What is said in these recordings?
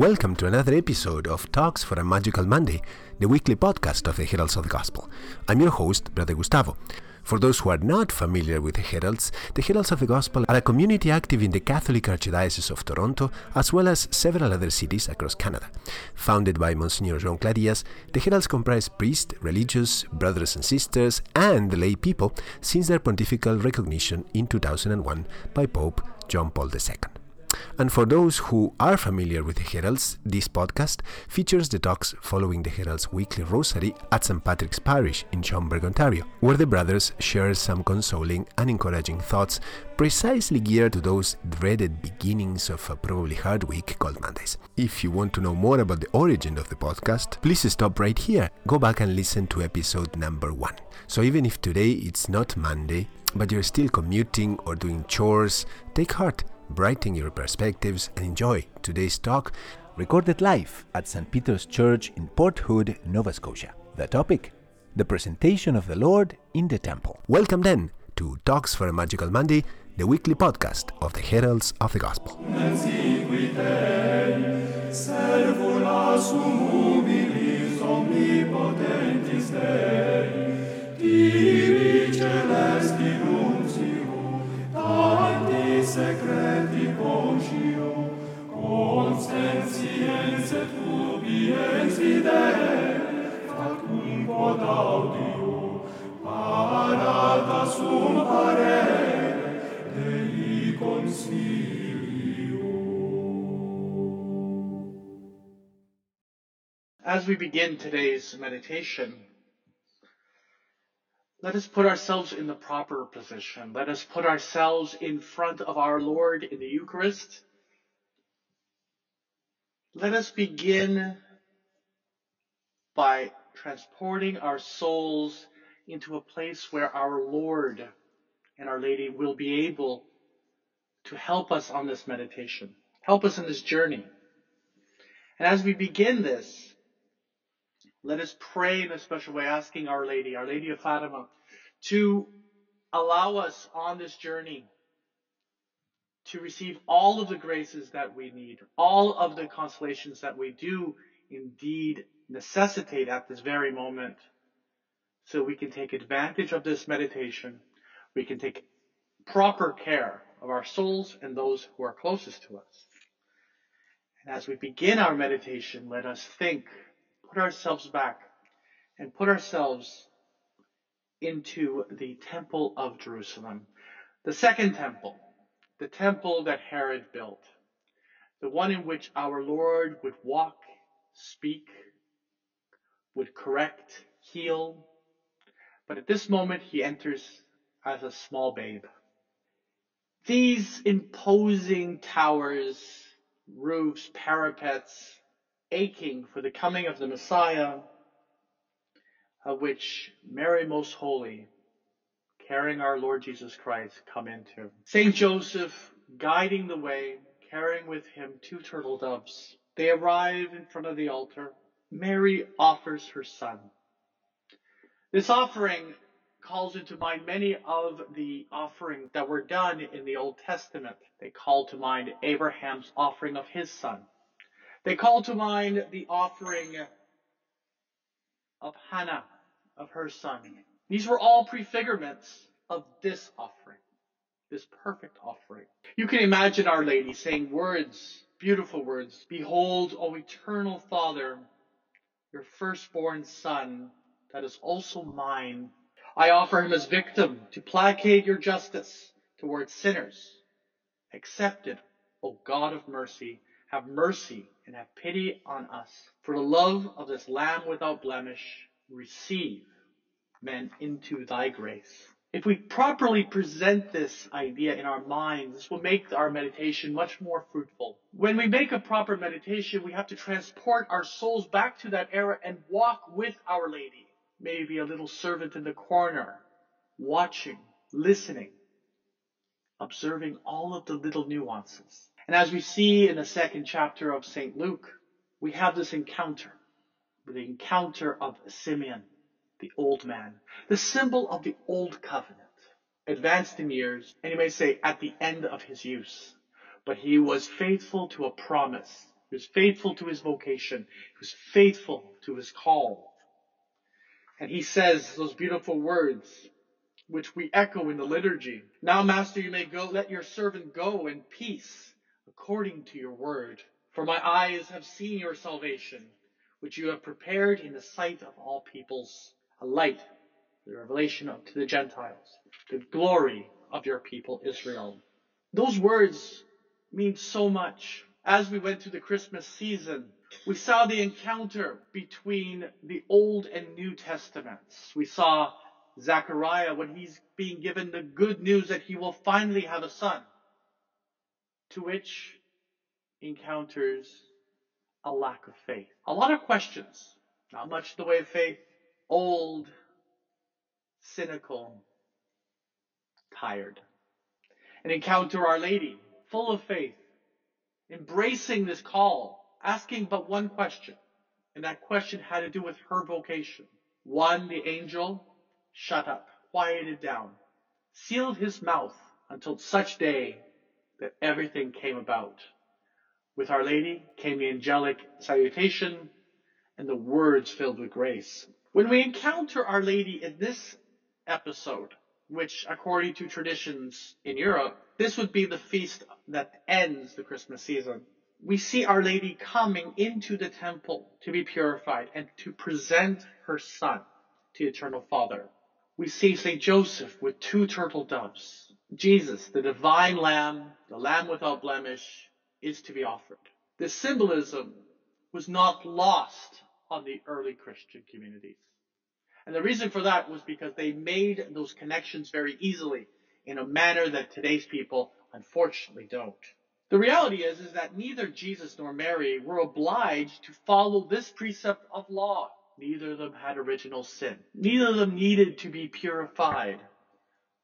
Welcome to another episode of Talks for a Magical Monday, the weekly podcast of the Heralds of the Gospel. I'm your host, Brother Gustavo. For those who are not familiar with the Heralds, the Heralds of the Gospel are a community active in the Catholic Archdiocese of Toronto, as well as several other cities across Canada. Founded by Monsignor João Clá Dias, the Heralds comprise priests, religious, brothers and sisters, and lay people since their pontifical recognition in 2001 by Pope John Paul II. And for those who are familiar with the Heralds, this podcast features the talks following the Herald's weekly rosary at St. Patrick's Parish in Schomberg, Ontario, where the brothers share some consoling and encouraging thoughts precisely geared to those dreaded beginnings of a probably hard week called Mondays. If you want to know more about the origin of the podcast, please stop right here. Go back and listen to episode number one. So even if today it's not Monday, but you're still commuting or doing chores, take heart brighten your perspectives, and enjoy today's talk recorded live at St. Peter's Church in Port Hood, Nova Scotia. The topic The Presentation of the Lord in the Temple. Welcome then to Talks for a Magical Monday, the weekly podcast of the Heralds of the Gospel. Et ubiens facum quod audio, parata sum parere, Dei consilio. As we begin today's meditation, let us put ourselves in the proper position. Let us put ourselves in front of our Lord in the Eucharist. Let us begin by transporting our souls into a place where our Lord and Our Lady will be able to help us on this meditation, help us in this journey. And as we begin this, let us pray in a special way, asking Our Lady, Our Lady of Fatima, to allow us on this journey to receive all of the graces that we need, all of the consolations that we do indeed necessitate at this very moment, so we can take advantage of this meditation. We can take proper care of our souls and those who are closest to us. And as we begin our meditation, let us think put ourselves back and put ourselves into the temple of Jerusalem. The second temple, the temple that Herod built, the one in which our Lord would walk, speak, would correct, heal. But at this moment, he enters as a small babe. These imposing towers, roofs, parapets, aching for the coming of the Messiah, of which Mary Most Holy, carrying our Lord Jesus Christ, come into. Saint Joseph guiding the way, carrying with him two turtle doves. They arrive in front of the altar. Mary offers her son. This offering calls into mind many of the offerings that were done in the Old Testament. They call to mind Abraham's offering of his son. They call to mind the offering of Hannah, of her son. These were all prefigurements of this offering, this perfect offering. You can imagine Our Lady saying words, beautiful words. Behold, O eternal Father, your firstborn son, that is also mine. I offer him as victim to placate your justice towards sinners. Accept it, O God of mercy, have mercy and have pity on us. For the love of this Lamb without blemish, receive men into thy grace. If we properly present this idea in our minds, this will make our meditation much more fruitful. When we make a proper meditation, we have to transport our souls back to that era and walk with Our Lady. Maybe a little servant in the corner, watching, listening, observing all of the little nuances. And as we see in the second chapter of St. Luke, we have this encounter, the encounter of Simeon, the old man, the symbol of the old covenant, advanced in years, and you may say at the end of his use. But he was faithful to a promise He was faithful to his vocation. He was faithful to his call. And he says those beautiful words, which we echo in the liturgy. Now, Master, you may go. Let your servant go in peace, according to your word. For my eyes have seen your salvation, which you have prepared in the sight of all peoples, a light, the revelation of, to the Gentiles, the glory of your people Israel. Those words mean so much. As we went through the Christmas season, we saw the encounter between the Old and New Testaments. We saw Zechariah when he's being given the good news that he will finally have a son, to which encounters a lack of faith. A lot of questions, not much the way of faith, old, cynical, tired. And encounter Our Lady, full of faith, embracing this call, asking but one question. And that question had to do with her vocation. One, the angel, shut up, quieted down, sealed his mouth until such day that everything came about. With Our Lady came the angelic salutation and the words filled with grace. When we encounter Our Lady in this episode, which according to traditions in Europe, this would be the feast that ends the Christmas season. We see Our Lady coming into the temple to be purified and to present her son to the Eternal Father. We see St. Joseph with two turtle doves. Jesus, the divine lamb, the lamb without blemish, is to be offered. This symbolism was not lost on the early Christian communities. And the reason for that was because they made those connections very easily in a manner that today's people unfortunately don't. The reality is, is that neither Jesus nor Mary were obliged to follow this precept of law. Neither of them had original sin. Neither of them needed to be purified.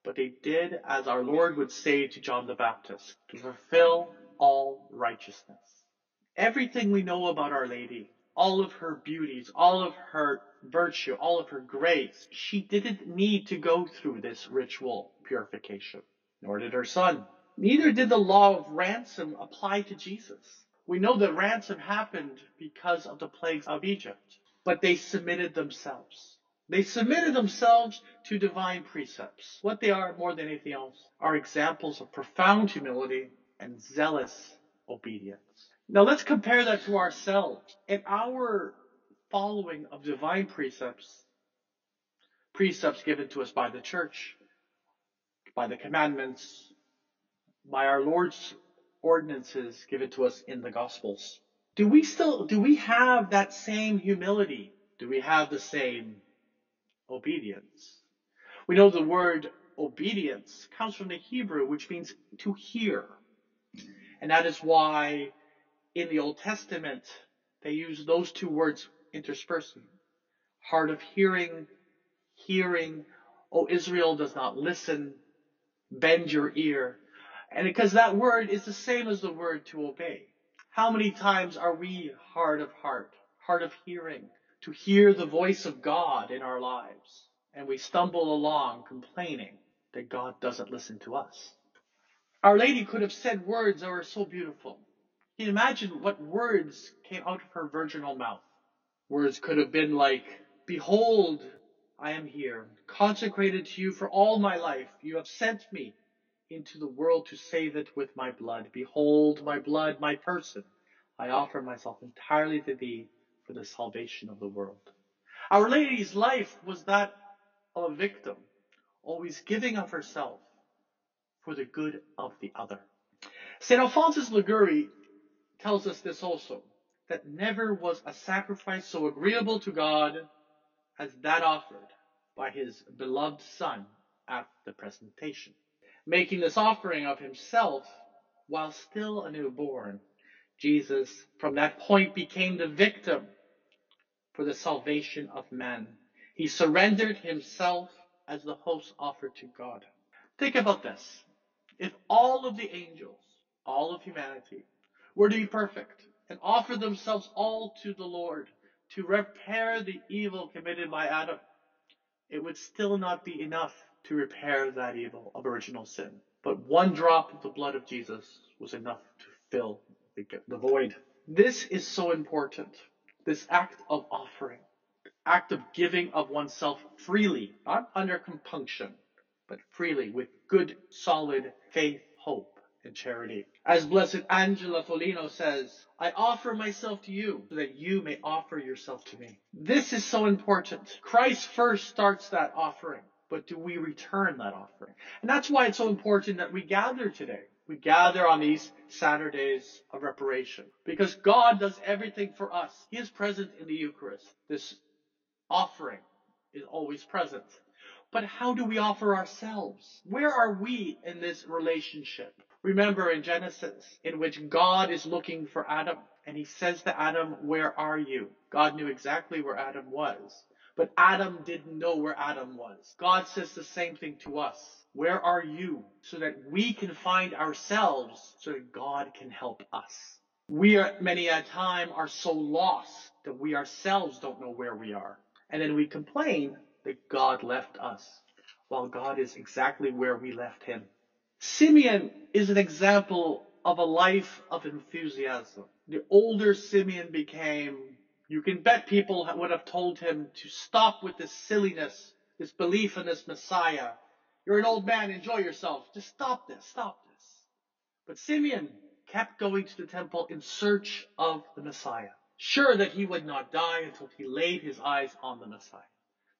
But they did as our Lord would say to John the Baptist, to fulfill all righteousness. Everything we know about Our Lady, all of her beauties, all of her virtue, all of her grace, she didn't need to go through this ritual purification, nor did her son. Neither did the law of ransom apply to Jesus. We know that ransom happened because of the plagues of Egypt, but they submitted themselves. They submitted themselves to divine precepts. What they are more than anything else are examples of profound humility and zealous obedience. Now let's compare that to ourselves. and our following of divine precepts, precepts given to us by the church, by the commandments, by our Lord's ordinances given to us in the Gospels. Do we still, do we have that same humility? Do we have the same obedience? We know the word obedience comes from the Hebrew, which means to hear. And that is why in the Old Testament, they use those two words interspersing. Hard of hearing, hearing. O Israel does not listen. Bend your ear. And because that word is the same as the word to obey. How many times are we hard of heart, hard of hearing, to hear the voice of God in our lives? And we stumble along complaining that God doesn't listen to us. Our Lady could have said words that were so beautiful. Can you imagine what words came out of her virginal mouth? Words could have been like, Behold, I am here, consecrated to you for all my life. You have sent me into the world to save it with my blood. Behold, my blood, my person. I offer myself entirely to thee for the salvation of the world. Our Lady's life was that of a victim, always giving of herself for the good of the other. St. Alphonsus Liguori tells us this also that never was a sacrifice so agreeable to God as that offered by his beloved Son at the presentation. Making this offering of himself while still a newborn, Jesus from that point became the victim for the salvation of man. He surrendered himself as the host offered to God. Think about this. If all of the angels, all of humanity, were to be perfect and offer themselves all to the Lord to repair the evil committed by Adam, it would still not be enough to repair that evil of original sin. But one drop of the blood of Jesus was enough to fill the, void. This is so important. This act of offering, act of giving of oneself freely, not under compunction, but freely with good, solid faith, hope, charity. As Blessed Angela Foligno says, I offer myself to you so that you may offer yourself to me. This is so important. Christ first starts that offering, but do we return that offering? And that's why it's so important that we gather today. We gather on these Saturdays of reparation because God does everything for us. He is present in the Eucharist. This offering is always present. But how do we offer ourselves? Where are we in this relationship? Remember in Genesis, in which God is looking for Adam, and he says to Adam, Where are you? God knew exactly where Adam was. But Adam didn't know where Adam was. God says the same thing to us. Where are you? So that we can find ourselves, so that God can help us. We are, many a time, are so lost that we ourselves don't know where we are. And then we complain that God left us, while God is exactly where we left him. Simeon is an example of a life of enthusiasm. The older Simeon became, you can bet people would have told him to stop with this silliness, this belief in this Messiah. You're an old man, enjoy yourself. Just stop this, stop this. But Simeon kept going to the temple in search of the Messiah, sure that he would not die until he laid his eyes on the Messiah,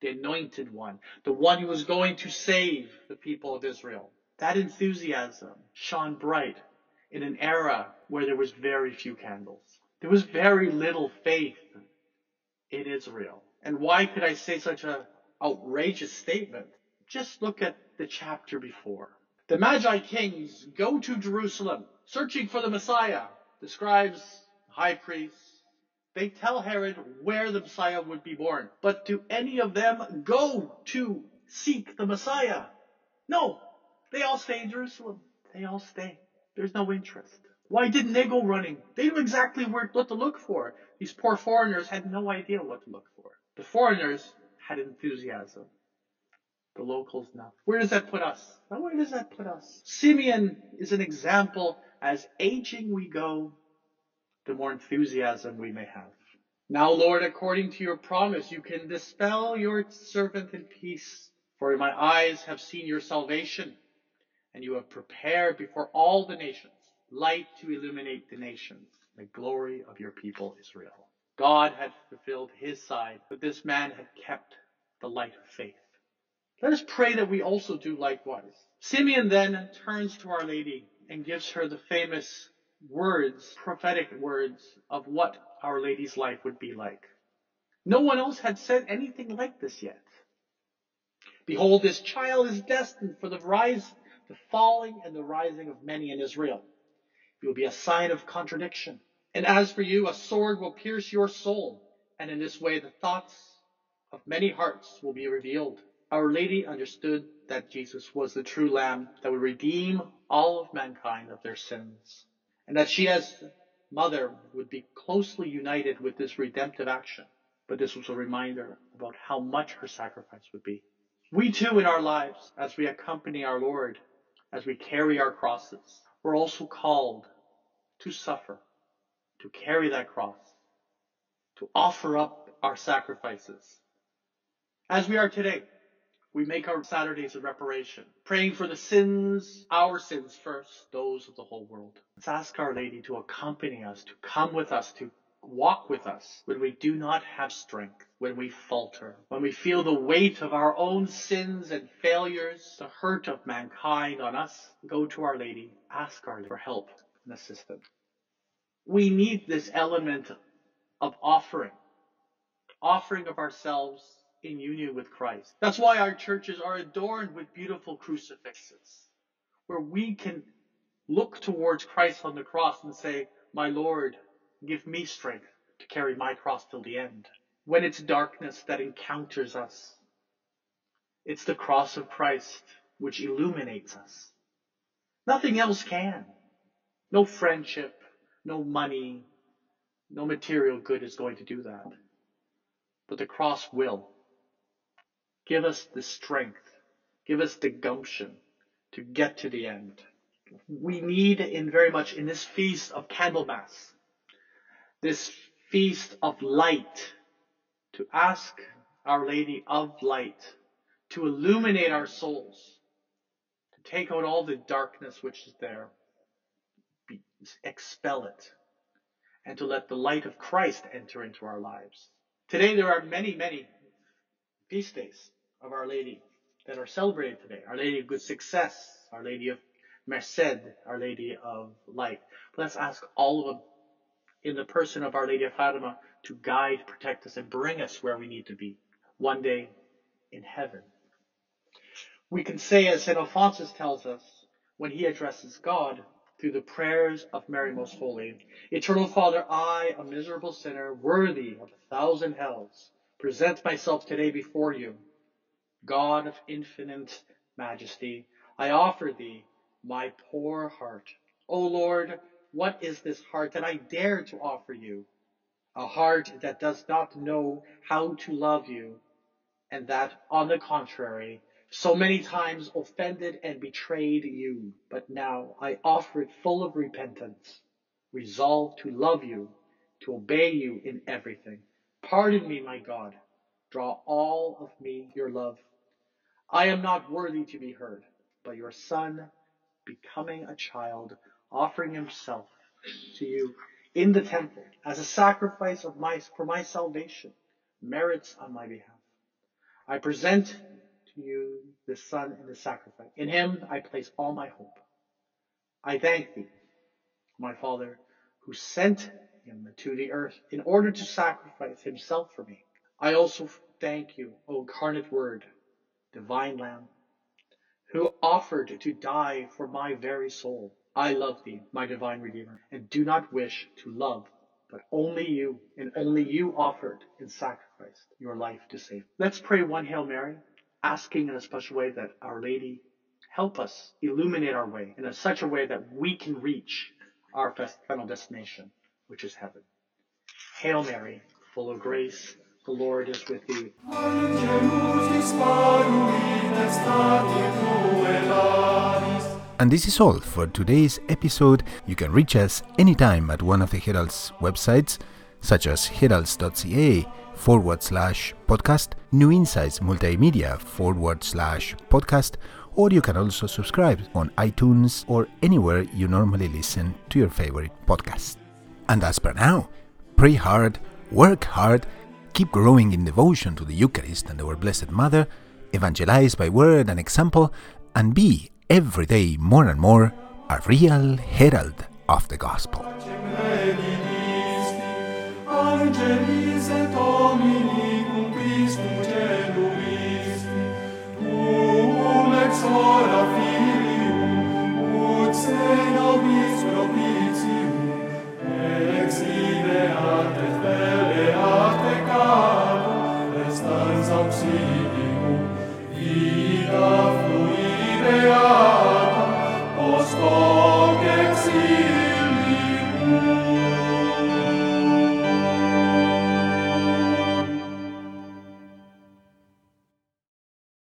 the anointed one, the one who was going to save the people of Israel. That enthusiasm shone bright in an era where there was very few candles. There was very little faith in Israel. And why could I say such an outrageous statement? Just look at the chapter before. The Magi kings go to Jerusalem searching for the Messiah. The scribes, high priests, they tell Herod where the Messiah would be born. But do any of them go to seek the Messiah? No, they all stay in Jerusalem. They all stay. There's no interest. Why didn't they go running? They knew exactly where, what to look for. These poor foreigners had no idea what to look for. The foreigners had enthusiasm. The locals not. Where does that put us? Now, where does that put us? Simeon is an example. As aging we go, the more enthusiasm we may have. Now, Lord, according to your promise, you can dispel your servant in peace. For my eyes have seen your salvation and you have prepared before all the nations light to illuminate the nations, the glory of your people Israel. God had fulfilled his side, but this man had kept the light of faith. Let us pray that we also do likewise. Simeon then turns to Our Lady and gives her the famous words, prophetic words of what Our Lady's life would be like. No one else had said anything like this yet. Behold, this child is destined for the rise the falling and the rising of many in Israel. You will be a sign of contradiction. And as for you, a sword will pierce your soul, and in this way the thoughts of many hearts will be revealed. Our Lady understood that Jesus was the true Lamb that would redeem all of mankind of their sins, and that she as mother would be closely united with this redemptive action. But this was a reminder about how much her sacrifice would be. We too in our lives, as we accompany our Lord, as we carry our crosses, we're also called to suffer, to carry that cross, to offer up our sacrifices. As we are today, we make our Saturdays of reparation, praying for the sins, our sins first, those of the whole world. Let's ask Our Lady to accompany us, to come with us, to walk with us when we do not have strength, when we falter, when we feel the weight of our own sins and failures, the hurt of mankind on us. Go to Our Lady, ask Our Lady for help and assistance. We need this element of offering, offering of ourselves in union with Christ. That's why our churches are adorned with beautiful crucifixes, where we can look towards Christ on the cross and say, My Lord, give me strength to carry my cross till the end. When it's darkness that encounters us, it's the cross of Christ which illuminates us. Nothing else can. No friendship, no money, no material good is going to do that. But the cross will. Give us the strength. Give us the gumption to get to the end. We need in very much in this feast of Candlemas this feast of light, to ask Our Lady of Light to illuminate our souls, to take out all the darkness which is there, be, expel it, and to let the light of Christ enter into our lives. Today there are many, many feast days of Our Lady that are celebrated today. Our Lady of Good Success, Our Lady of Merced, Our Lady of Light. Let's ask all of them in the person of Our Lady of Fatima to guide, protect us, and bring us where we need to be one day in heaven. We can say, as St. Alphonsus tells us, when he addresses God through the prayers of Mary Most Holy, Eternal Father, I, a miserable sinner, worthy of a thousand hells, present myself today before you. God of infinite majesty, I offer thee my poor heart. O Lord, what is this heart that I dare to offer you? A heart that does not know how to love you, and that, on the contrary, so many times offended and betrayed you. But now I offer it full of repentance, resolved to love you, to obey you in everything. Pardon me, my God. Draw all of me your love. I am not worthy to be heard, but your Son, becoming a child, offering himself to you in the temple as a sacrifice of my, for my salvation, merits on my behalf. I present to you the Son and the sacrifice. In him I place all my hope. I thank thee, my Father, who sent him to the earth in order to sacrifice himself for me. I also thank you, O incarnate Word, divine Lamb, who offered to die for my very soul. I love thee, my divine Redeemer, and do not wish to love, but only you, and only you offered and sacrificed your life to save. Let's pray one Hail Mary, asking in a special way that Our Lady help us illuminate our way in a, such a way that we can reach our final destination, which is heaven. Hail Mary, full of grace, the Lord is with thee. And this is all for today's episode. You can reach us anytime at one of the Herald's websites, such as heralds.ca forward slash podcast, New Insights Multimedia forward slash podcast, or you can also subscribe on iTunes or anywhere you normally listen to your favorite podcast. And as per now, pray hard, work hard, keep growing in devotion to the Eucharist and our Blessed Mother, evangelize by word and example, and be every day more and more a real herald of the gospel. Ora